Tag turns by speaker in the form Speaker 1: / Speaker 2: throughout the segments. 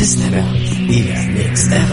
Speaker 1: استمع إلى Mix F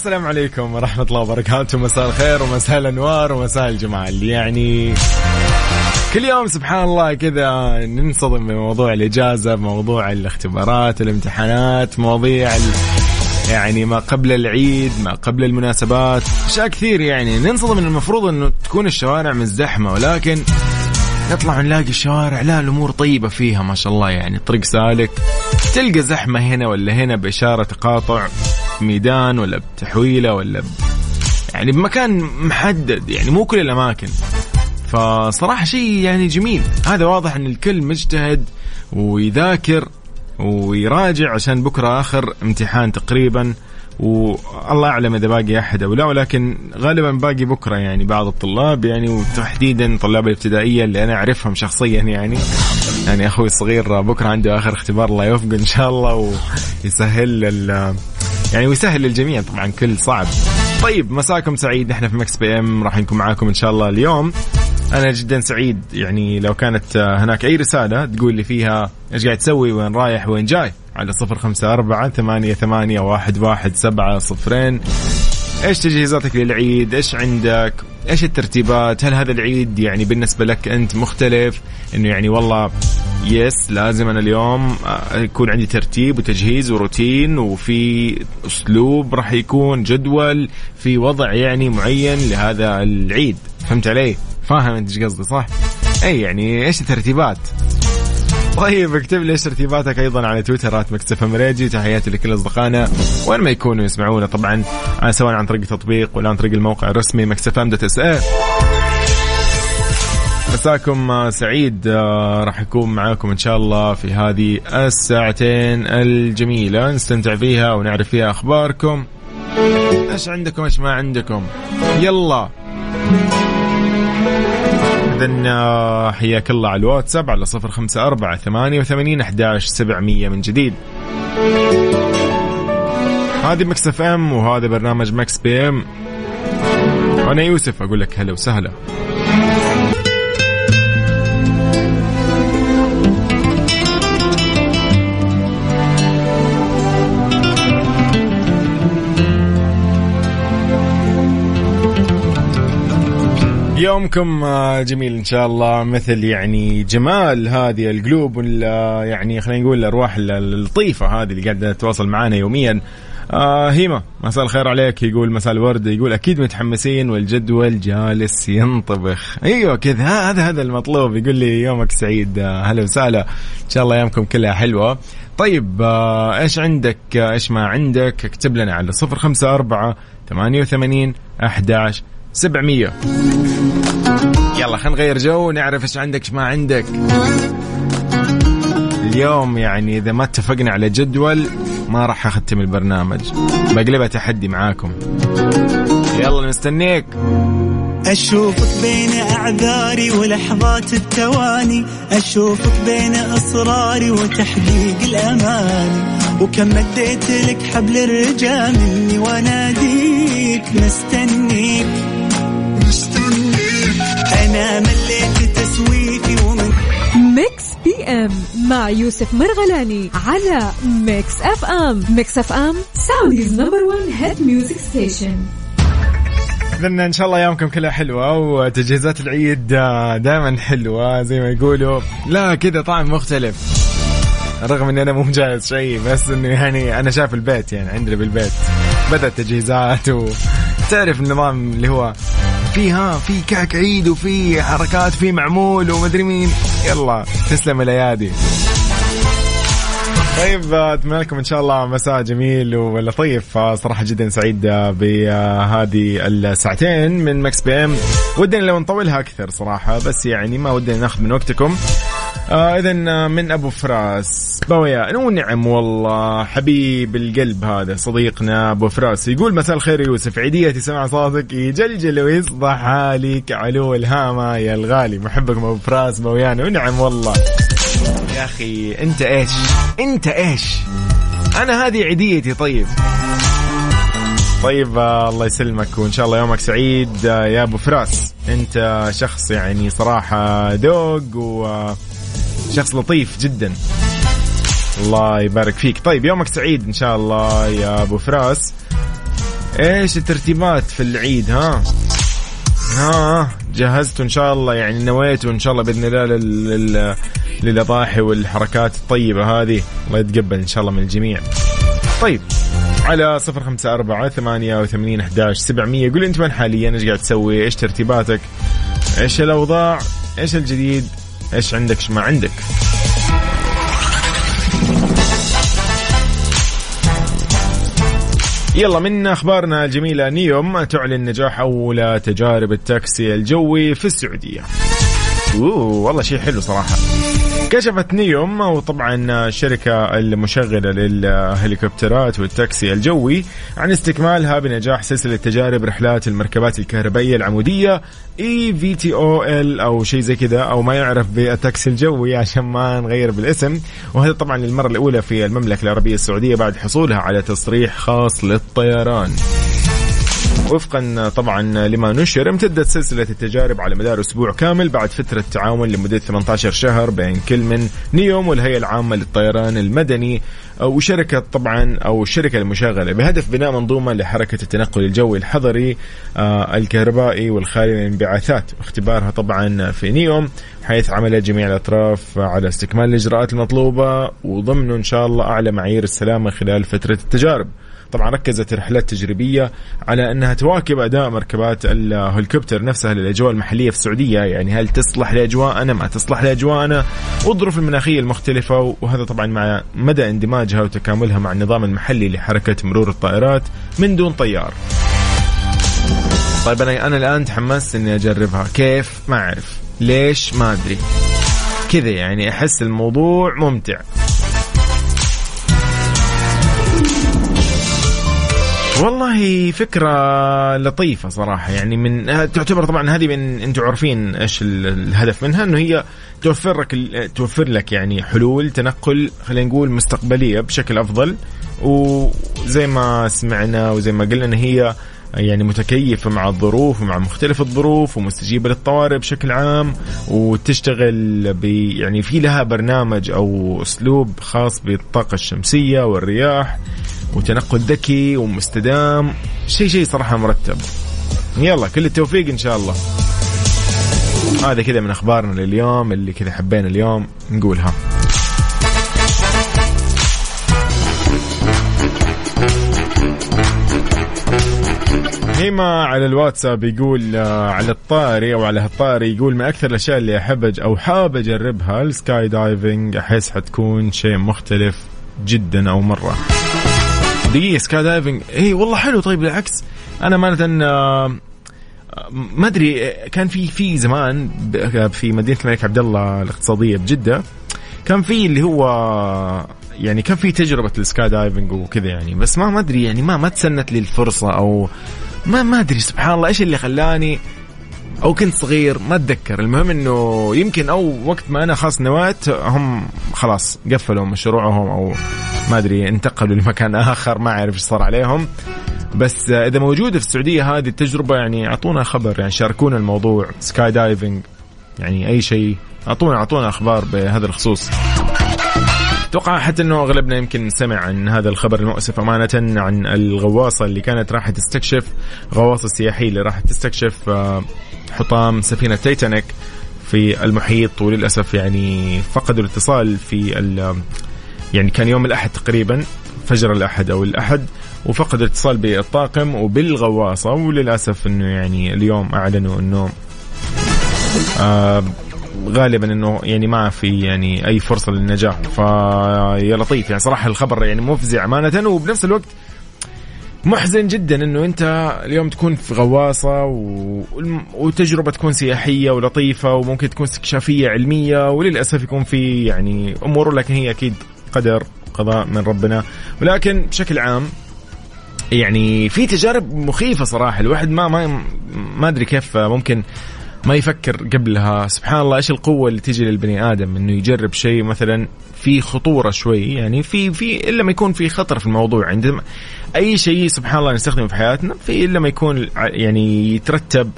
Speaker 2: السلام عليكم ورحمة الله وبركاته. مساء الخير ومساء الأنوار ومساء الجمال يعني كل يوم سبحان الله كذا ننصدم بموضوع الإجازة بموضوع الاختبارات الامتحانات مواضيع ال... يعني ما قبل العيد ما قبل المناسبات أشياء كثير يعني. ننصدم إن المفروض إنه تكون الشوارع مزدحمة ولكن نطلع نلاقي الشوارع لا الأمور طيبة فيها ما شاء الله يعني. طريق سالك تلقى زحمة هنا ولا هنا بإشارة تقاطع. ميدان ولا بتحويلة ولا ب... يعني بمكان محدد يعني مو كل الأماكن. فصراحة شيء يعني جميل. هذا واضح إن الكل مجتهد ويذاكر ويراجع عشان بكرة آخر امتحان تقريبا. والله أعلم إذا باقي أحد أو لا ولكن غالبا باقي بكرة يعني بعض الطلاب يعني وتحديدا طلاب الابتدائية اللي أنا أعرفهم شخصيا يعني. يعني أخوي الصغير بكرة عنده آخر اختبار الله يوفقه إن شاء الله ويسهل يعني ويسهل للجميع طبعا كل صعب. طيب مساكم سعيد نحن في Mix PM راح نكون معاكم إن شاء الله اليوم. أنا جدا سعيد يعني لو كانت هناك أي رسالة تقول لي فيها إيش قاعد تسوي وين رايح وين جاي على صفر خمسة أربعة ثمانية, ثمانية واحد, واحد سبعة صفرين. إيش تجهيزاتك للعيد؟ إيش عندك؟ إيش الترتيبات؟ هل هذا العيد يعني بالنسبة لك أنت مختلف؟ إنه يعني والله يس لازم أنا اليوم يكون عندي ترتيب وتجهيز وروتين وفي أسلوب راح يكون جدول في وضع يعني معين لهذا العيد. فهمت علي؟ فاهم أنت إيش قصدي صح؟ أي يعني إيش الترتيبات؟ طيب اكتب لي إيش ترتيباتك أيضا على تويتر مكتفى مريجي تحياتي لكل أصدقائنا وين ما يكونوا يسمعونا طبعا سواء عن طريق التطبيق ولا عن طريق الموقع الرسمي مكتفى دوت إس اي مساكم سعيد راح يكون معاكم إن شاء الله في هذه الساعتين الجميلة. نستمتع فيها ونعرف فيها أخباركم. إيش عندكم؟ إيش ما عندكم؟ يلا. إذا حياك الله على الواتساب على صفر خمسة أربعة ثمانية وثمانين أحداش سبعمية من جديد. هذه Mix FM وهذا برنامج Mix PM. أنا يوسف أقول لك هلا وسهلا. يومكم جميل إن شاء الله مثل يعني جمال هذه القلوب ولا يعني خلينا نقول الأرواح اللطيفة هذه اللي قاعدة تتواصل معنا يوميا. آه هيما مساء الخير عليك. يقول مساء الورد يقول أكيد متحمسين والجدول جالس ينطبخ. أيوه كذا هذا هذا المطلوب. يقول لي يومك سعيد هلا وسهلا. إن شاء الله ايامكم كلها حلوة. طيب آه إيش عندك؟ آه إيش ما عندك؟ اكتب لنا على صفر خمسة أربعة ثمانية وثمانين أحداش سبعمية. يلا خلينا نغير جو ونعرف إيش عندك إيش ما عندك. اليوم يعني إذا ما اتفقنا على جدول ما راح أختم البرنامج. بقلبها تحدي معاكم. يلا مستنيك.
Speaker 3: أشوفك بين أعذاري ولحظات التواني. أشوفك بين إصراري وتحقيق الأماني. وكم مديت لك حبل الرجا مني وأناديك مستنيك. أنا مليت تسويفي ومن
Speaker 4: Mix PM مع يوسف مرغلاني على Mix FM. Mix FM Saudi's number 1 hit music station
Speaker 2: اذا إن شاء الله أيامكم كلها حلوة وتجهيزات العيد دائما حلوة زي ما يقولوا. لا كذا طعم مختلف. رغم إني أنا مو مجهز شيء بس إنه يعني أنا شايف البيت يعني عندنا بالبيت بدأت تجهيزات وتعرف النظام اللي هو في ها في كعك عيد وفي حركات في معمول ومدري مين. يلا تسلم الأيادي. طيب أتمنى لكم إن شاء الله مساء جميل ولطيف صراحة جدا سعيد بهذه الساعتين من Mix PM. ودنا لو نطولها أكثر صراحة بس يعني ما ودنا ناخذ من وقتكم. آه اذا من أبو فراس. بويا ونعم والله. حبيب القلب هذا صديقنا أبو فراس. يقول مساء الخير يوسف. عيديتي سمع صوتك. يجلجل ويصبح حالك علو الهامة يا الغالي. محبكم أبو فراس بويانا ونعم والله. يا أخي أنت إيش؟ أنت إيش؟ أنا هذه عيديتي طيب. طيب آه الله يسلمك وإن شاء الله يومك سعيد آه يا أبو فراس. أنت شخص يعني صراحة ذوق وشخص لطيف جدا. الله يبارك فيك. طيب يومك سعيد إن شاء الله يا أبو فراس. إيش الترتيبات في العيد ها؟ ها جهزت إن شاء الله يعني نويت وان شاء الله بإذن الله لل... للأضاحي والحركات الطيبة هذه. الله يتقبل إن شاء الله من الجميع. طيب على صفر خمسة أربعة ثمانية وثمانين أحداش سبعمية. قول أنت وين حاليا؟ إيش قاعد تسوي؟ إيش ترتيباتك؟ إيش الأوضاع؟ إيش الجديد؟ إيش عندك إيش ما عندك يلا من أخبارنا الجميلة نيوم تعلن نجاح أولى تجارب التاكسي الجوي في السعودية. أوه والله شيء حلو صراحة. كشفت نيوم وطبعا الشركة المشغلة للهليكوبترات والتاكسي الجوي عن استكمالها بنجاح سلسلة تجارب رحلات المركبات الكهربائية العمودية اي في تي أو ال أو شيء زي كذا أو ما يعرف بالتاكسي الجوي عشان ما نغير بالاسم وهذا طبعا للمرة الأولى في المملكة العربية السعودية بعد حصولها على تصريح خاص للطيران. وفقا طبعا لما نشر امتدت سلسلة التجارب على مدار أسبوع كامل بعد فترة تعاون لمدة 18 شهر بين كل من نيوم والهيئة العامة للطيران المدني وشركة طبعا أو الشركة المشغلة بهدف بناء منظومة لحركة التنقل الجوي الحضري الكهربائي والخالي من الانبعاثات واختبارها طبعا في نيوم حيث عملت جميع الأطراف على استكمال الإجراءات المطلوبة وضمن إن شاء الله أعلى معايير السلامة خلال فترة التجارب. طبعا ركزت رحلات تجريبية على أنها تواكب أداء مركبات الهليكوبتر نفسها للأجواء المحلية في السعودية. يعني هل تصلح لأجواءنا؟ ما تصلح لأجواءنا؟ والظروف المناخية المختلفة وهذا طبعا مع مدى اندماجها وتكاملها مع النظام المحلي لحركة مرور الطائرات من دون طيار. طيب أنا أنا الآن تحمست إني أجربها. كيف؟ ما أعرف. ليش؟ ما أدري. كذا يعني أحس الموضوع ممتع. والله فكرة لطيفة صراحة. يعني من تعتبر طبعا هذه من أنتم عارفين إيش الهدف منها إنه هي توفر لك توفر لك يعني حلول تنقل خلينا نقول مستقبلية بشكل أفضل. وزي ما سمعنا وزي ما قلنا إن هي يعني متكيفة مع الظروف ومع مختلف الظروف ومستجيبة للطوارئ بشكل عام وتشتغل ب يعني في لها برنامج أو أسلوب خاص بالطاقة الشمسية والرياح. وتنقل ذكي ومستدام. شيء شيء صراحة مرتب. يلا كل التوفيق إن شاء الله. هذا كذا من أخبارنا لليوم اللي كذا حبينا اليوم نقولها. هيما على الواتساب يقول آه، على الطاري أو على هالطاري يقول من أكثر الأشياء اللي احب أو حاب أجربها ال skydiving أحس حتكون شيء مختلف جدا أو مرة. دقيقة skydiving إي والله حلو. طيب بالعكس أنا مانة آه، ما أدري كان في في زمان في مدينة الملك عبد الله الاقتصادية بجدة كان في اللي هو يعني كان في تجربة ال skydiving وكذا يعني بس ما ما أدري يعني ما ما تسنت لي الفرصة أو ما ما أدري سبحان الله إيش اللي خلاني أو كنت صغير ما أتذكر. المهم إنه يمكن أو وقت ما أنا خلاص نويت هم خلاص قفلوا مشروعهم أو ما أدري انتقلوا لمكان آخر ما أعرف إيش صار عليهم. بس إذا موجودة في السعودية هذه التجربة يعني أعطونا خبر يعني شاركونا الموضوع skydiving يعني أي شيء. اعطونا أعطونا أخبار بهذا الخصوص. أتوقع حتى أنه أغلبنا يمكن سمع عن هذا الخبر المؤسف أمانة عن الغواصة اللي كانت راح تستكشف غواصة سياحية اللي راح تستكشف آه، حطام سفينة تايتانيك في المحيط وللأسف يعني فقدوا الاتصال في يعني كان يوم الأحد تقريبا فجر الأحد أو الأحد وفقد الاتصال بالطاقم وبالغواصة وللأسف إنه يعني اليوم أعلنوا إنه آه غالبا إنه يعني ما في يعني أي فرصة للنجاح. فيا لطيف. يعني صراحة الخبر يعني مفزع أمانة وبنفس الوقت محزن جدا إنه أنت اليوم تكون في غواصة و... وتجربة تكون سياحية ولطيفة وممكن تكون استكشافيه علمية وللأسف يكون في يعني أمور لكن هي أكيد قدر قضاء من ربنا. ولكن بشكل عام يعني في تجارب مخيفة صراحة. الواحد ما ما ما أدري كيف ممكن ما يفكر قبلها. سبحان الله إيش القوة اللي تيجي للبني آدم؟ إنه يجرب شيء مثلا في خطورة شوي. يعني في في إلا ما يكون في خطر في الموضوع. عندما أي شيء سبحان الله نستخدمه في حياتنا في إلا ما يكون يعني يترتب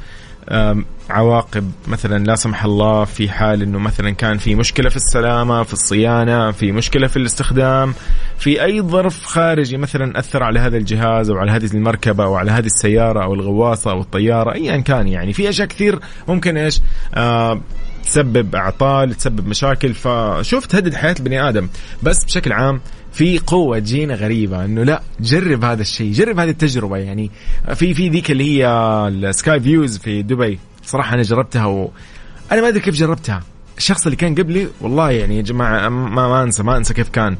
Speaker 2: عواقب. مثلا لا سمح الله في حال إنه مثلا كان في مشكلة في السلامة في الصيانة في مشكلة في الاستخدام في أي ظرف خارجي مثلا أثر على هذا الجهاز أو على هذه المركبة أو على هذه السيارة أو الغواصة أو الطيارة؟ ايا كان يعني. في أشياء كثير ممكن إيش؟ آه تسبب أعطال تسبب مشاكل. فشوف تهدد حياة البني آدم. بس بشكل عام في قوة تجينا غريبة إنه لا جرب هذا الشيء جرب هذه التجربة يعني. في في ذيك اللي هي ال Sky Views في دبي. صراحة أنا جربتها و أنا ما أدري كيف جربتها. الشخص اللي كان قبلي والله يعني يا جماعة ما, ما أنسى ما أنسى كيف كان.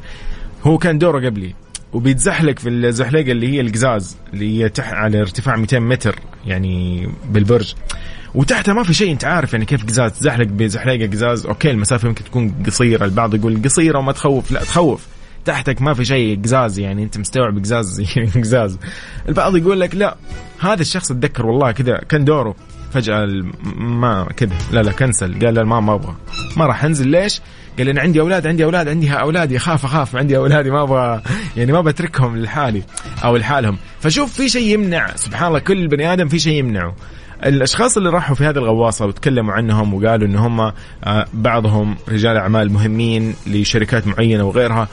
Speaker 2: هو كان دوره قبلي. وبيتزحلق في الزحلقة اللي هي القزاز اللي هي تح على ارتفاع 200 متر يعني بالبرج. وتحتها ما في شيء انت عارف يعني كيف قزاز تزحلق بزحلقة قزاز. أوكي المسافة يمكن تكون قصيرة البعض يقول قصيرة وما تخوف. لا تخوف. تحتك ما في شيء قزاز يعني انت مستوعب قزاز يعني قزاز. البعض يقول لك لا هذا الشخص اتذكر والله كذا كان دوره. فجأة ما كذا لا لا كنسل. قال لا ما أبغى. ما راح أنزل. ليش؟ قال أنا عندي أولاد عندي أولاد عندي أولادي اخاف اخاف عندي أولادي ما أبغى يعني ما بتركهم لحالي أو لحالهم. فشوف في شيء يمنع سبحان الله كل بني آدم في شيء يمنعه. الأشخاص اللي راحوا في هذه الغواصة وتكلموا عنهم وقالوا إن هم آه، بعضهم رجال أعمال مهمين لشركات معينة وغيرها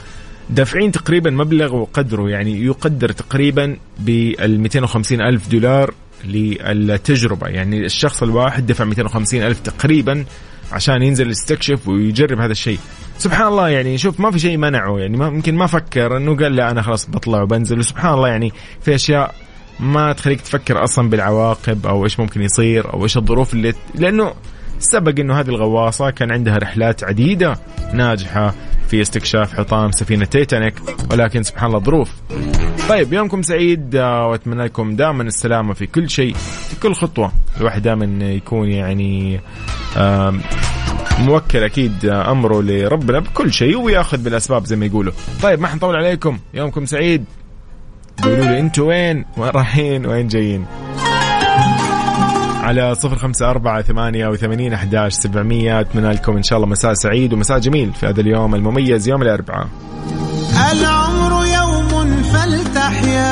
Speaker 2: دافعين تقريبا مبلغ وقدره يعني يقدر تقريبا بال 250 ألف دولار للتجربة. يعني الشخص الواحد دفع 250 ألف تقريبا عشان ينزل يستكشف ويجرب هذا الشيء. سبحان الله يعني شوف ما في شيء منعه يعني ما يمكن ما فكر إنه قال لا أنا خلاص بطلع وبنزل. وسبحان الله يعني في أشياء ما تخليك تفكر أصلا بالعواقب أو إيش ممكن يصير أو إيش الظروف اللي لأنه سبق إنه هذه الغواصة كان عندها رحلات عديدة ناجحة في استكشاف حطام سفينة تيتانيك ولكن سبحان الله ظروف. طيب يومكم سعيد آه، وأتمنى لكم دائما السلامة في كل شيء في كل خطوة. الواحد دائما يكون يعني موكل أكيد آه، أمره لربنا بكل شيء ويأخذ بالأسباب زي ما يقولوا. طيب ما حنطول عليكم. يومكم سعيد. قولوا لي أنتوا وين؟ وين رايحين؟ وين جايين؟ على صفر خمسة أربعة ثمانية وثمانين أحداش سبعمية. أتمنى لكم إن شاء الله مساء سعيد ومساء جميل في هذا اليوم المميز يوم الأربعاء.
Speaker 3: العمر يوم فلتحيا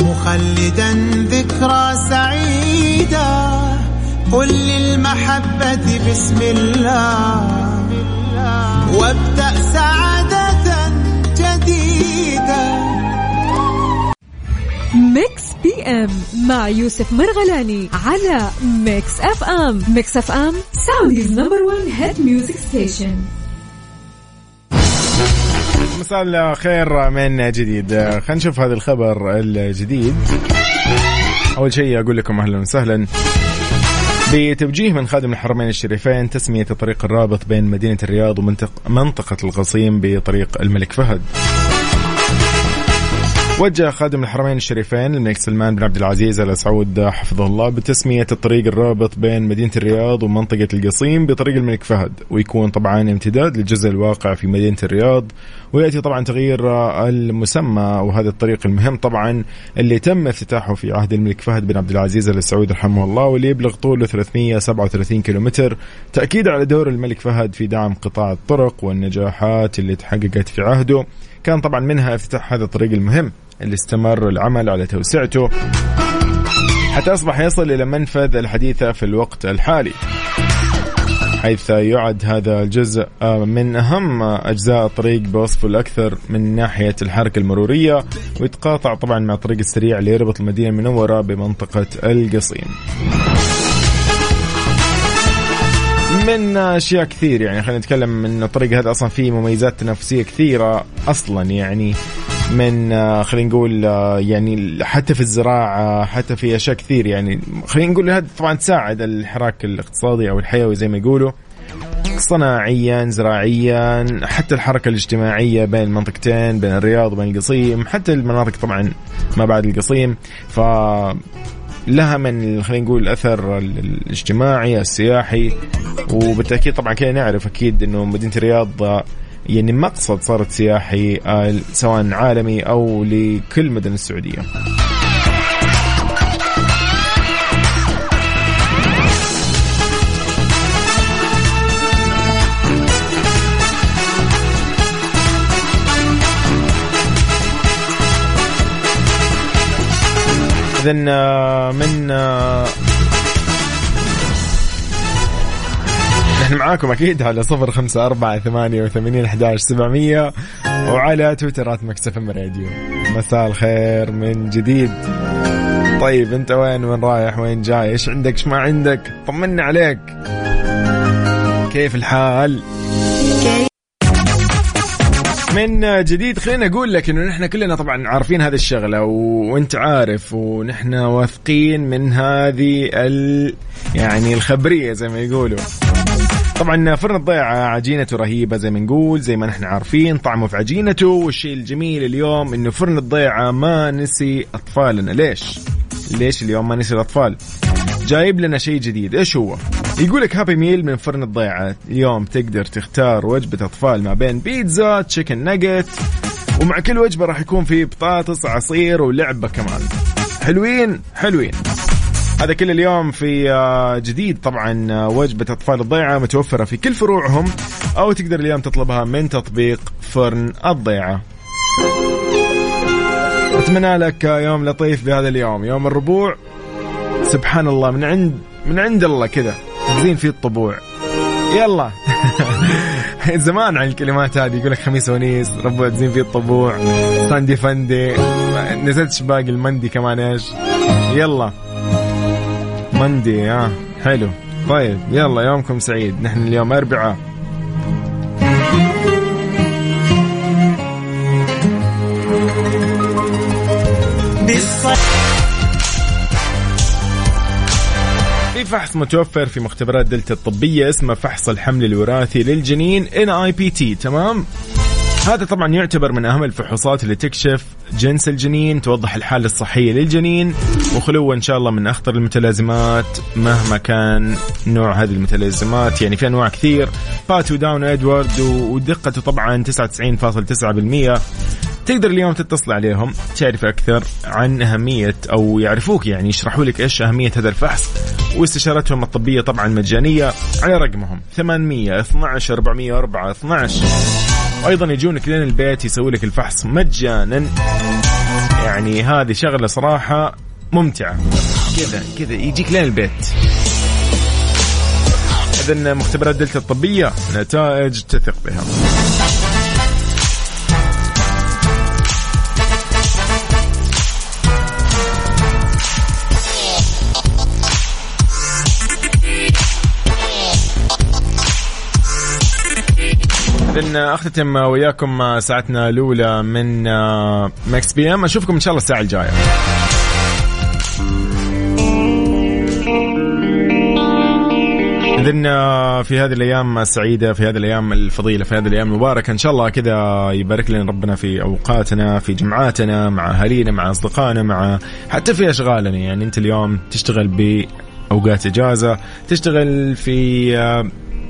Speaker 3: مخلدا ذكرى سعيدة قل للمحبة بسم الله وابدأ سعادة جديدة.
Speaker 4: Mix PM مع يوسف مرغلاني على Mix FM Mix FM Saudi's number 1 hit music station
Speaker 2: مساء الخير من جديد. خلينا نشوف هذا الخبر الجديد. أول شيء أقول لكم أهلا وسهلا. بتوجيه من خادم الحرمين الشريفين تسمية الطريق الرابط بين مدينة الرياض ومنطقة القصيم بطريق الملك فهد. وجه خادم الحرمين الشريفين الملك سلمان بن عبد العزيز ال سعود حفظه الله بتسمية الطريق الرابط بين مدينة الرياض ومنطقة القصيم بطريق الملك فهد ويكون طبعا امتداد للجزء الواقع في مدينة الرياض ويأتي طبعا تغيير المسمى وهذا الطريق المهم طبعا اللي تم افتتاحه في عهد الملك فهد بن عبد العزيز ال سعود رحمه الله واللي يبلغ طوله 337 كيلومتر. تأكيد على دور الملك فهد في دعم قطاع الطرق والنجاحات اللي تحققت في عهده. كان طبعا منها افتتاح هذا الطريق المهم اللي استمر العمل على توسعته حتى أصبح يصل إلى منفذ الحديثة في الوقت الحالي حيث يعد هذا الجزء من أهم أجزاء الطريق بوصفه الأكثر من ناحية الحركة المرورية ويتقاطع طبعا مع الطريق السريع اللي يربط المدينة المنورة بمنطقة القصيم. من أشياء كثير يعني خلينا نتكلم من الطريق هذا أصلا فيه مميزات تنافسية كثيرة أصلا يعني من آه، خلينا نقول آه، يعني حتى في الزراعة حتى في أشياء كثير يعني خلينا نقول هذا طبعا تساعد الحراك الاقتصادي أو الحيوي زي ما يقولوا صناعيا زراعيا حتى الحركة الاجتماعية بين المنطقتين بين الرياض وبين القصيم حتى المناطق طبعا ما بعد القصيم ف لها من خلينا نقول الأثر الاجتماعي السياحي وبالتأكيد طبعا كذا نعرف أكيد إنه مدينة الرياض يعني مقصد صارت سياحي آه، سواء عالمي أو لكل مدن السعودية. اذا من نحن معاكم أكيد على صفر خمسة أربعة ثمانية وثمانين أحداش سبعمية وعلى تويترات مكسف راديو. مساء الخير من جديد. طيب أنت وين؟ وين رايح؟ وين جاي؟ إيش عندك؟ إيش ما عندك؟ طمنا عليك. كيف الحال؟ من جديد خليني أقول لك إنه نحن كلنا طبعا عارفين هذه الشغلة وأنت عارف ونحن واثقين من هذه ال يعني الخبرية زي ما يقولوا طبعا فرن الضيعة عجينته رهيبة زي ما نقول زي ما نحن عارفين طعمه في عجينته والشيء الجميل اليوم إنه فرن الضيعة ما نسي أطفالنا ليش؟ ليش اليوم ما نسي الأطفال؟ جايب لنا شيء جديد إيش هو؟ يقول لك هابي ميل من فرن الضيعة. اليوم تقدر تختار وجبة أطفال ما بين بيتزا تشيكن ناجت ومع كل وجبة راح يكون في بطاطس عصير ولعبة كمان. حلوين حلوين. هذا كل اليوم في آه، جديد. طبعا آه، وجبة أطفال الضيعة متوفرة في كل فروعهم أو تقدر اليوم تطلبها من تطبيق فرن الضيعة. أتمنى لك يوم لطيف بهذا اليوم. يوم الربوع. سبحان الله من عند من عند الله كذا. زين فيه الطبوع. يلا. زمان عن الكلمات هذه يقول لك خميس ونيس ربوع زين فيه الطبوع. ساندي فندي. نزلت باقي المندي كمان إيش؟ يلا. مندي ها حلو. طيب يلا يومكم سعيد. نحن اليوم أربعة. في فحص متوفر في مختبرات دلتا الطبية اسمه فحص الحمل الوراثي للجنين NIPT تمام؟ هذا طبعا يعتبر من أهم الفحوصات اللي تكشف جنس الجنين توضح الحالة الصحية للجنين وخلوه إن شاء الله من أخطر المتلازمات مهما كان نوع هذه المتلازمات. يعني في أنواع كثير باتو داون ادوارد ودقته طبعا 99.9% تقدر اليوم تتصل عليهم تعرف أكثر عن أهمية أو يعرفوك يعني يشرحوا لك إيش أهمية هذا الفحص. واستشارتهم الطبية طبعا مجانية على رقمهم. 800 12 404 12 وأيضا يجونك لين البيت يسوي لك الفحص مجانا. يعني هذه شغلة صراحة ممتعة. كذا كذا يجيك لين البيت. اذا مختبرات دلتا الطبية نتائج تثق بها. إذن أختتم وياكم ساعتنا الأولى من Mix PM أشوفكم إن شاء الله الساعة الجاية. إذن في هذه الأيام السعيدة في هذه الأيام الفضيلة في هذه الأيام المباركة إن شاء الله كذا يبارك لنا ربنا في أوقاتنا في جمعاتنا مع أهالينا مع أصدقائنا مع حتى في أشغالنا. يعني أنت اليوم تشتغل بأوقات إجازة تشتغل في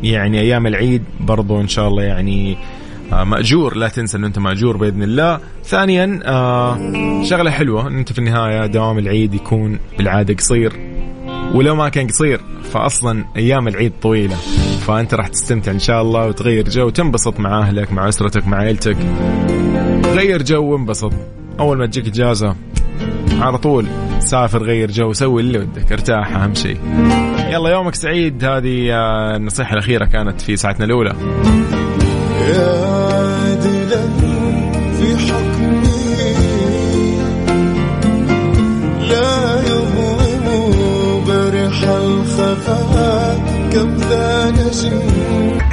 Speaker 2: يعني أيام العيد برضو إن شاء الله يعني آه، مأجور. لا تنسى إن أنت مأجور بإذن الله. ثانيا آه، شغلة حلوة. ان أنت في النهاية دوام العيد يكون بالعادة قصير. ولو ما كان قصير فاصلا أيام العيد طويلة. فأنت راح تستمتع إن شاء الله وتغير جو. وتنبسط مع أهلك مع أسرتك مع عيلتك. غير جو وانبسط. أول ما تجيك إجازة على طول سافر غير جو سوي اللي ودك. ارتاح أهم شيء. يلا يومك سعيد. هذه آه، النصيحة الأخيرة كانت في ساعتنا الأولى.
Speaker 3: يا عادلا في حكمي. لا يظلم برح الخفاء كم ذا نجم.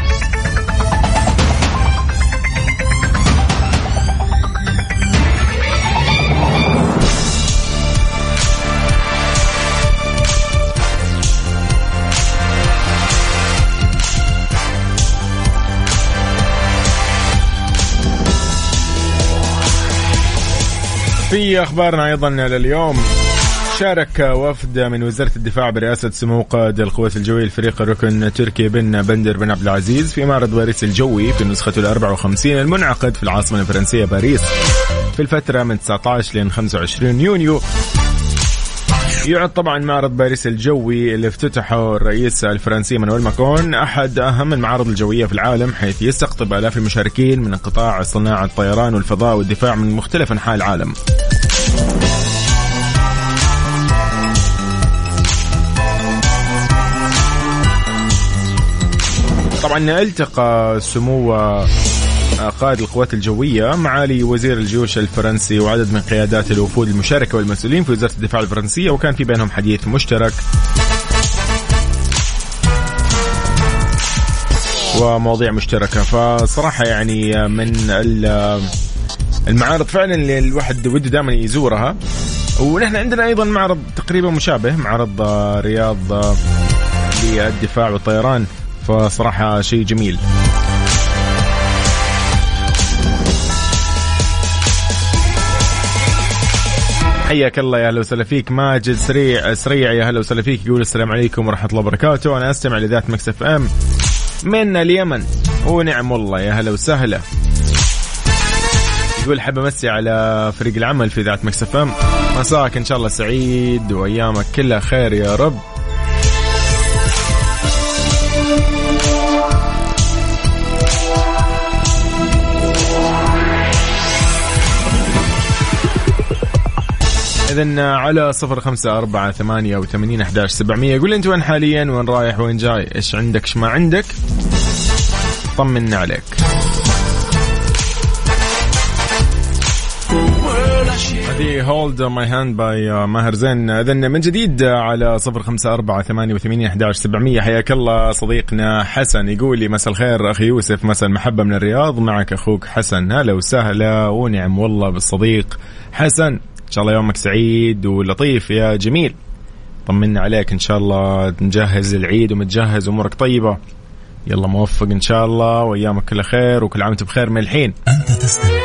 Speaker 2: في أخبارنا أيضا لليوم شارك وفد من وزارة الدفاع برئاسة سمو قائد القوات الجوية الفريق الركن تركي بن بندر بن عبد العزيز في معرض باريس الجوي في نسخته ال 54 المنعقد في العاصمة الفرنسية باريس. في الفترة من 19 ل 25 يونيو. يعد طبعا معرض باريس الجوي اللي افتتحه الرئيس الفرنسي مانويل ماكرون أحد أهم المعارض الجوية في العالم حيث يستقطب آلاف المشاركين من قطاع صناعة الطيران والفضاء والدفاع من مختلف أنحاء العالم. طبعا ألتقى سمو قائد القوات الجوية معالي وزير الجيوش الفرنسي وعدد من قيادات الوفود المشاركة والمسؤولين في وزارة الدفاع الفرنسية وكان في بينهم حديث مشترك. ومواضيع مشتركة. فصراحة يعني من المعارض فعلا اللي الواحد وده دائما يزورها. ونحن عندنا أيضا معرض تقريبا مشابه معرض رياض للدفاع والطيران. فصراحة شيء جميل. حياك الله يا أهلا وسهلا فيك. ماجد سريع سريع يا أهلا وسهلا فيك يقول السلام عليكم ورحمة الله وبركاته. أنا أستمع لذات Mix FM من اليمن. ونعم والله يا هلا وسهلا. يقول حاب أمسي على فريق العمل في ذات Mix FM. مساك إن شاء الله سعيد وأيامك كلها خير يا رب. إذا على صفر خمسة أربعة ثمانية وثمانين أحداش سبعمية. قول أنت وين حاليا؟ وين رايح؟ وين جاي؟ إيش عندك؟ إيش ما عندك؟ طمنا عليك. هذه Hold My Hand by ماهر زين. اذا من جديد على صفر خمسة أربعة ثمانية وثمانين أحداش سبعمية. حياك الله صديقنا حسن. يقول لي مساء الخير أخي يوسف مساء المحبة من الرياض. معك أخوك حسن. هلا وسهلا ونعم والله بالصديق حسن. إن شاء الله يومك سعيد ولطيف يا جميل. طمنا عليك إن شاء الله نجهز العيد ومتجهز أمورك طيبة. يلا موفق إن شاء الله وأيامك كلها خير وكل عام وأنت بخير من الحين. أنت تستمع